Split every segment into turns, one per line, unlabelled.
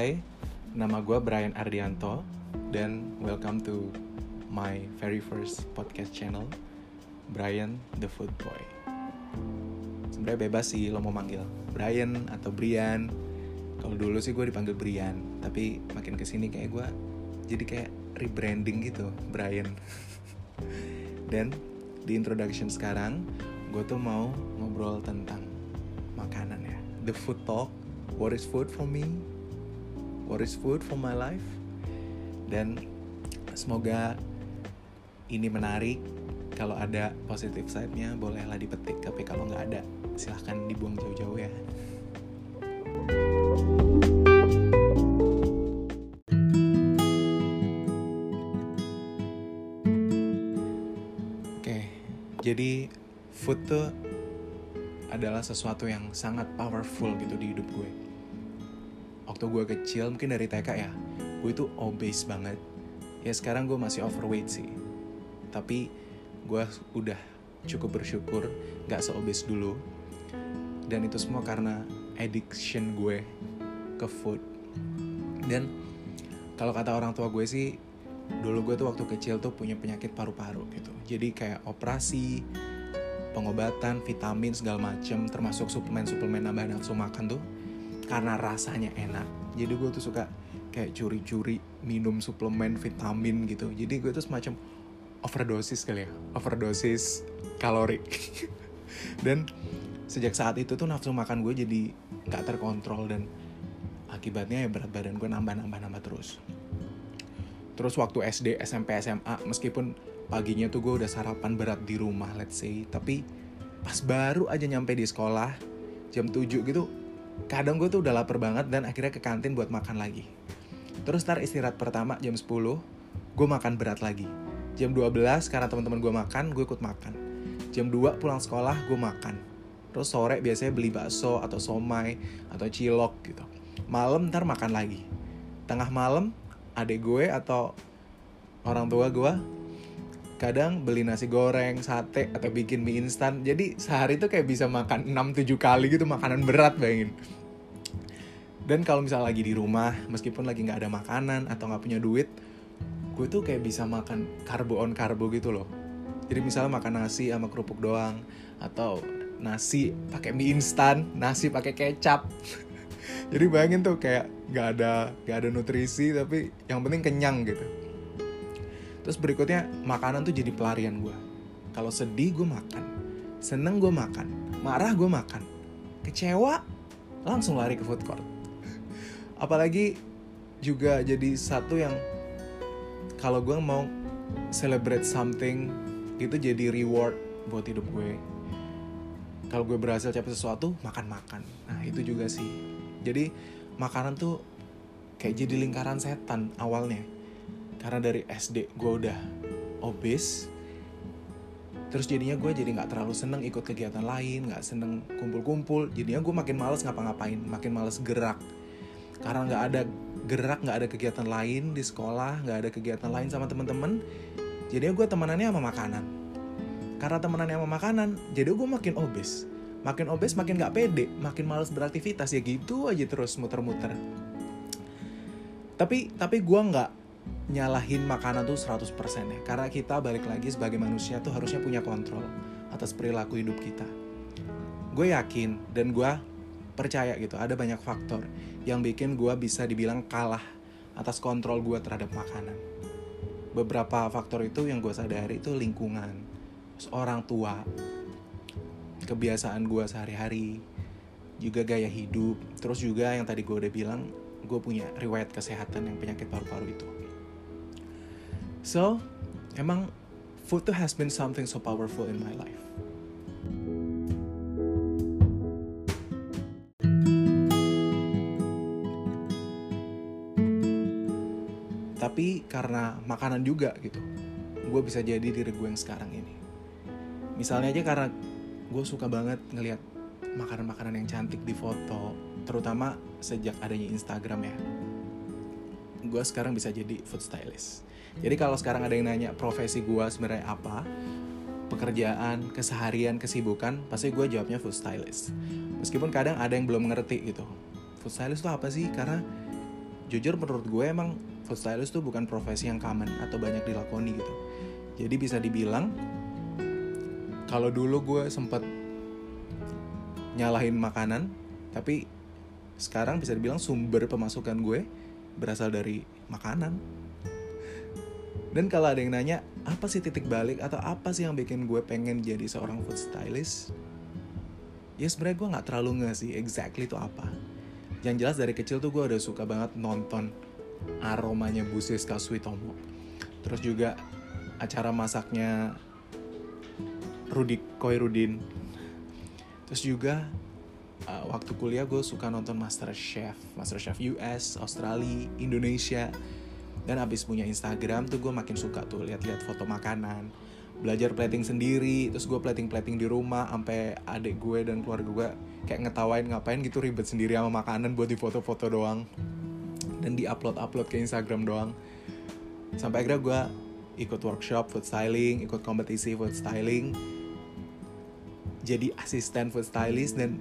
Hai, nama gue Brian Ardianto dan welcome to my very first podcast channel, Brian the Food Boy. Sebenarnya bebas sih lo mau manggil Brian atau Brian. Kalau dulu sih gue dipanggil Brian, tapi makin ke sini kayak gue jadi kayak rebranding gitu, Brian. dan di introduction sekarang, gue tuh mau ngobrol tentang makanan ya, the food talk what is food for me what is food for my life? Dan semoga ini menarik. Kalau ada positive side-nya bolehlah dipetik tapi kalau nggak ada silahkan dibuang jauh-jauh ya. Oke jadi food tuh adalah sesuatu yang sangat powerful gitu di hidup gue waktu gue kecil mungkin dari TK ya gue itu obese banget. Ya sekarang gue masih overweight sih. Tapi gue udah cukup bersyukur gak seobes dulu. Dan itu semua karena addiction gue ke food. Dan kalau kata orang tua gue sih dulu gue tuh waktu kecil tuh punya penyakit paru-paru gitu. Jadi kayak operasi pengobatan vitamin segala macem termasuk suplemen-suplemen nambah nafsu makan tuh karena rasanya enak. Jadi gue tuh suka kayak curi-curi minum suplemen vitamin gitu. Jadi gue tuh semacam overdosis kali ya overdosis kalori. Dan sejak saat itu tuh nafsu makan gue jadi gak terkontrol dan akibatnya ya berat badan gue nambah nambah nambah terus. Terus waktu SD SMP SMA meskipun paginya tuh gue udah sarapan berat di rumah let's say tapi pas baru aja nyampe di sekolah jam 7 gitu kadang gue tuh udah lapar banget dan akhirnya ke kantin buat makan lagi. Terus ntar istirahat pertama jam 10, gue makan berat lagi. Jam 12 karena teman-teman gue makan, gue ikut makan. Jam 2 pulang sekolah, gue makan. Terus sore biasanya beli bakso atau somai atau cilok gitu. Malam ntar makan lagi. Tengah malam adek gue atau orang tua gue kadang beli nasi goreng, sate, atau bikin mie instan. Jadi sehari tuh kayak bisa makan 6-7 kali gitu makanan berat bayangin. Dan kalau misalnya lagi di rumah, meskipun lagi nggak ada makanan atau nggak punya duit, gue tuh kayak bisa makan karbo on karbo gitu loh. Jadi misalnya makan nasi sama kerupuk doang, atau nasi pakai mie instan, nasi pakai kecap. Jadi bayangin tuh kayak nggak ada nggak ada nutrisi tapi yang penting kenyang gitu Terus berikutnya makanan tuh jadi pelarian gue. Kalau sedih gue makan, seneng gue makan, marah gue makan, kecewa langsung lari ke food court. Apalagi juga jadi satu yang kalau gue mau celebrate something itu jadi reward buat hidup gue. Kalau gue berhasil capai sesuatu, makan-makan. Nah itu juga sih. Jadi makanan tuh kayak jadi lingkaran setan awalnya karena dari SD gue udah obes terus jadinya gue jadi nggak terlalu seneng ikut kegiatan lain nggak seneng kumpul-kumpul. Jadinya gue makin males ngapa-ngapain makin males gerak. Karena nggak ada gerak nggak ada kegiatan lain di sekolah nggak ada kegiatan lain sama temen-temen jadinya gue temenannya sama makanan. Karena temenannya sama makanan jadi gue makin obes. Makin obes makin nggak pede makin males beraktivitas. Ya gitu aja terus muter-muter. Tapi tapi gue nggak nyalahin makanan tuh 100% ya. Karena kita balik lagi sebagai manusia tuh harusnya punya kontrol atas perilaku hidup kita. Gue yakin dan gue percaya gitu ada banyak faktor yang bikin gue bisa dibilang kalah atas kontrol gue terhadap makanan. Beberapa faktor itu yang gue sadari itu lingkungan orang tua kebiasaan gue sehari-hari juga gaya hidup. Terus juga yang tadi gue udah bilang gue punya riwayat kesehatan yang penyakit paru-paru itu So, emang food tuh has been something so powerful in my life. Tapi karena makanan juga gitu, gue bisa jadi diri gue yang sekarang ini. Misalnya aja karena gue suka banget ngelihat makanan-makanan yang cantik di foto, terutama sejak adanya Instagram ya. Gue sekarang bisa jadi food stylist jadi kalau sekarang ada yang nanya profesi gue sebenarnya apa, pekerjaan, keseharian, kesibukan, pasti gue jawabnya food stylist. Meskipun kadang ada yang belum ngerti gitu. Food stylist itu apa sih? Karena jujur menurut gue emang food stylist tuh bukan profesi yang common atau banyak dilakoni gitu jadi bisa dibilang kalau dulu gue sempet nyalahin makanan tapi sekarang bisa dibilang sumber pemasukan gue berasal dari makanan dan kalau ada yang nanya apa sih titik balik atau apa sih yang bikin gue pengen jadi seorang food stylist? Ya sebenarnya gue nggak terlalu nggak sih exactly itu apa. Yang jelas dari kecil tuh gue udah suka banget nonton aromanya Bu Siska Suitomo. Terus juga acara masaknya Rudi Koirudin. Terus juga uh, waktu kuliah gue suka nonton Master Chef Master Chef US Australia Indonesia dan abis punya Instagram tuh gue makin suka tuh lihat-lihat foto makanan. Belajar plating sendiri terus gue plating plating di rumah sampai adik gue dan keluarga gue kayak ngetawain ngapain gitu ribet sendiri sama makanan buat di foto-foto doang. Dan di upload upload ke Instagram doang. Sampai akhirnya gue ikut workshop food styling ikut kompetisi food styling. Jadi asisten food stylist dan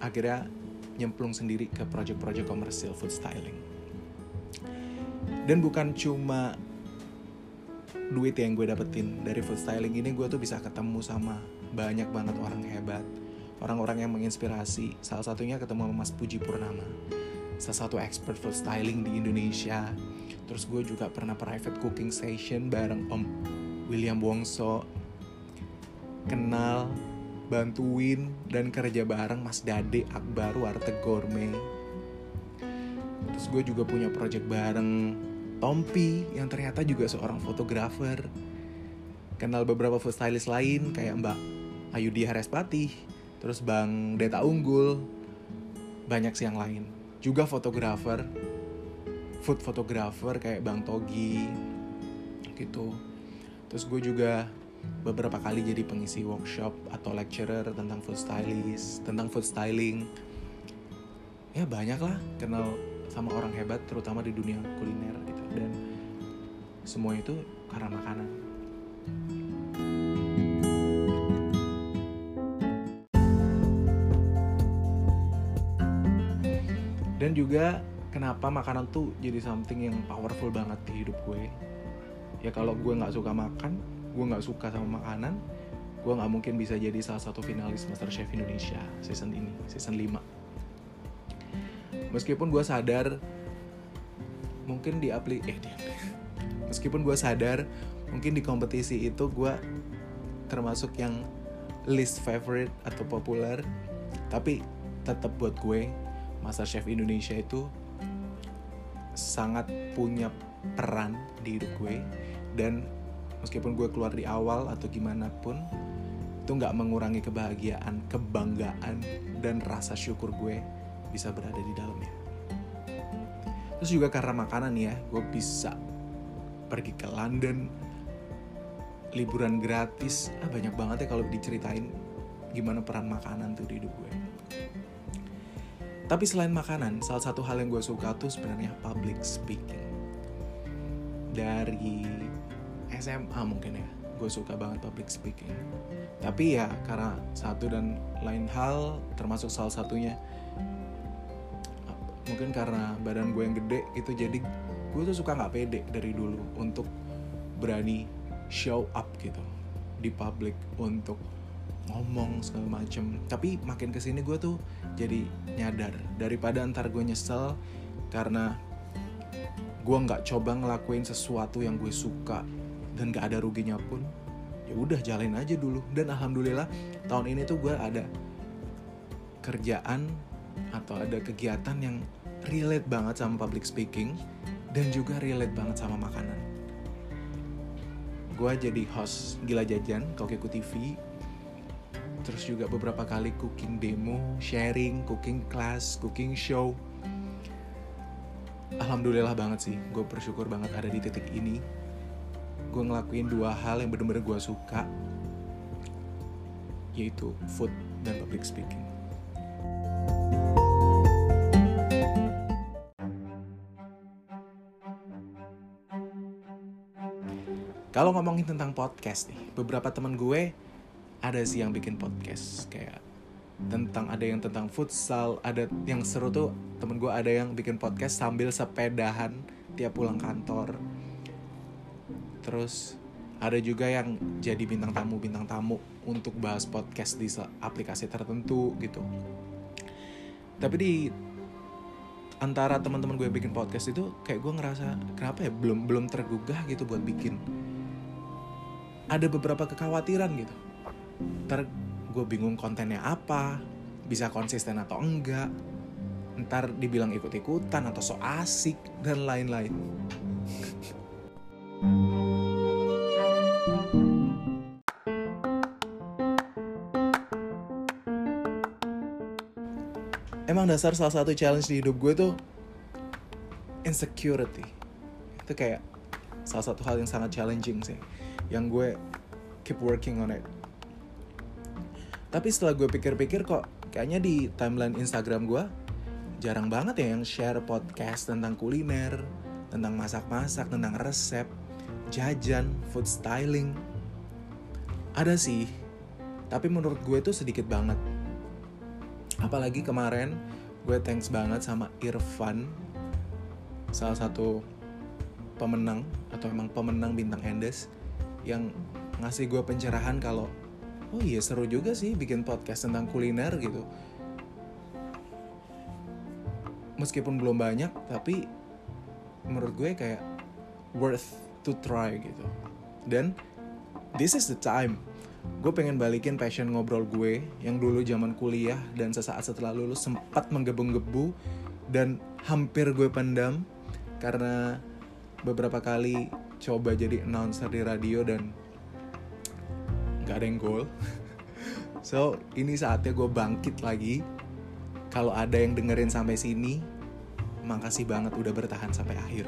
akhirnya nyemplung sendiri ke project-project komersil food styling dan bukan cuma duit yang gue dapetin dari food styling ini gue tuh bisa ketemu sama banyak banget orang hebat orang-orang yang menginspirasi. Salah satunya ketemu sama Mas Puji Purnama salah satu expert food styling di Indonesia. Terus gue juga pernah private cooking session bareng Om William Wongso. Kenal bantuin dan kerja bareng Mas Dade Akbar Warteg Gourmet. Terus gue juga punya project bareng Tompi yang ternyata juga seorang fotografer. Kenal beberapa food stylist lain kayak Mbak Ayudi Harespati, terus Bang Deta Unggul, banyak sih yang lain. Juga fotografer, food fotografer kayak Bang Togi, gitu. Terus gue juga beberapa kali jadi pengisi workshop atau lecturer tentang food stylist, tentang food styling. Ya banyak lah kenal sama orang hebat terutama di dunia kuliner gitu dan semua itu karena makanan. Dan juga kenapa makanan tuh jadi something yang powerful banget di hidup gue. Ya kalau gue nggak suka makan gue nggak suka sama makanan gue nggak mungkin bisa jadi salah satu finalis Master Chef Indonesia season ini season 5 meskipun gue sadar mungkin di apli eh di meskipun gue sadar mungkin di kompetisi itu gue termasuk yang least favorite atau populer tapi tetap buat gue Master Chef Indonesia itu sangat punya peran di hidup gue dan meskipun gue keluar di awal atau gimana pun itu nggak mengurangi kebahagiaan, kebanggaan dan rasa syukur gue bisa berada di dalamnya. Terus juga karena makanan ya, gue bisa pergi ke London, liburan gratis, ah banyak banget ya kalau diceritain gimana peran makanan tuh di hidup gue. Tapi selain makanan, salah satu hal yang gue suka tuh sebenarnya public speaking. Dari SMA mungkin ya, gue suka banget public speaking. Tapi ya karena satu dan lain hal, termasuk salah satunya mungkin karena badan gue yang gede itu jadi gue tuh suka nggak pede dari dulu untuk berani show up gitu di publik untuk ngomong segala macem. Tapi makin ke sini gue tuh jadi nyadar. Daripada antar gue nyesel karena gue nggak coba ngelakuin sesuatu yang gue suka dan gak ada ruginya pun ya udah jalanin aja dulu. Dan alhamdulillah tahun ini tuh gue ada kerjaan atau ada kegiatan yang relate banget sama public speaking dan juga relate banget sama makanan. Gue jadi host Gila Jajan Kokeku TV Terus juga beberapa kali cooking demo, sharing, cooking class, cooking show. Alhamdulillah banget sih, gue bersyukur banget ada di titik ini. Gue ngelakuin dua hal yang bener-bener gue suka Yaitu food dan public speaking Kalau ngomongin tentang podcast nih, beberapa teman gue ada sih yang bikin podcast. Kayak tentang ada yang tentang futsal ada yang seru tuh temen gue ada yang bikin podcast sambil sepedahan tiap pulang kantor. Terus ada juga yang jadi bintang tamu bintang tamu untuk bahas podcast di aplikasi tertentu gitu. Tapi di antara teman-teman gue bikin podcast itu kayak gue ngerasa kenapa ya belum belum tergugah gitu buat bikin ada beberapa kekhawatiran gitu. Ntar gue bingung kontennya apa bisa konsisten atau enggak. Ntar dibilang ikut-ikutan atau so asik dan lain-lain. Emang dasar salah satu challenge di hidup gue tuh insecurity. Itu kayak salah satu hal yang sangat challenging sih yang gue keep working on it. Tapi setelah gue pikir-pikir kok kayaknya di timeline Instagram gue jarang banget ya yang share podcast tentang kuliner tentang masak-masak tentang resep jajan food styling. Ada sih tapi menurut gue tuh sedikit banget. Apalagi kemarin gue thanks banget sama Irfan salah satu pemenang atau emang pemenang bintang Endes yang ngasih gue pencerahan kalau oh iya seru juga sih bikin podcast tentang kuliner gitu. Meskipun belum banyak tapi menurut gue kayak worth to try gitu. Dan this is the time. Gue pengen balikin passion ngobrol gue yang dulu zaman kuliah dan sesaat setelah lulus sempat menggebu-gebu dan hampir gue pendam karena beberapa kali coba jadi announcer di radio dan gak ada yang goal. So ini saatnya gue bangkit lagi. Kalau ada yang dengerin sampai sini makasih banget udah bertahan sampai akhir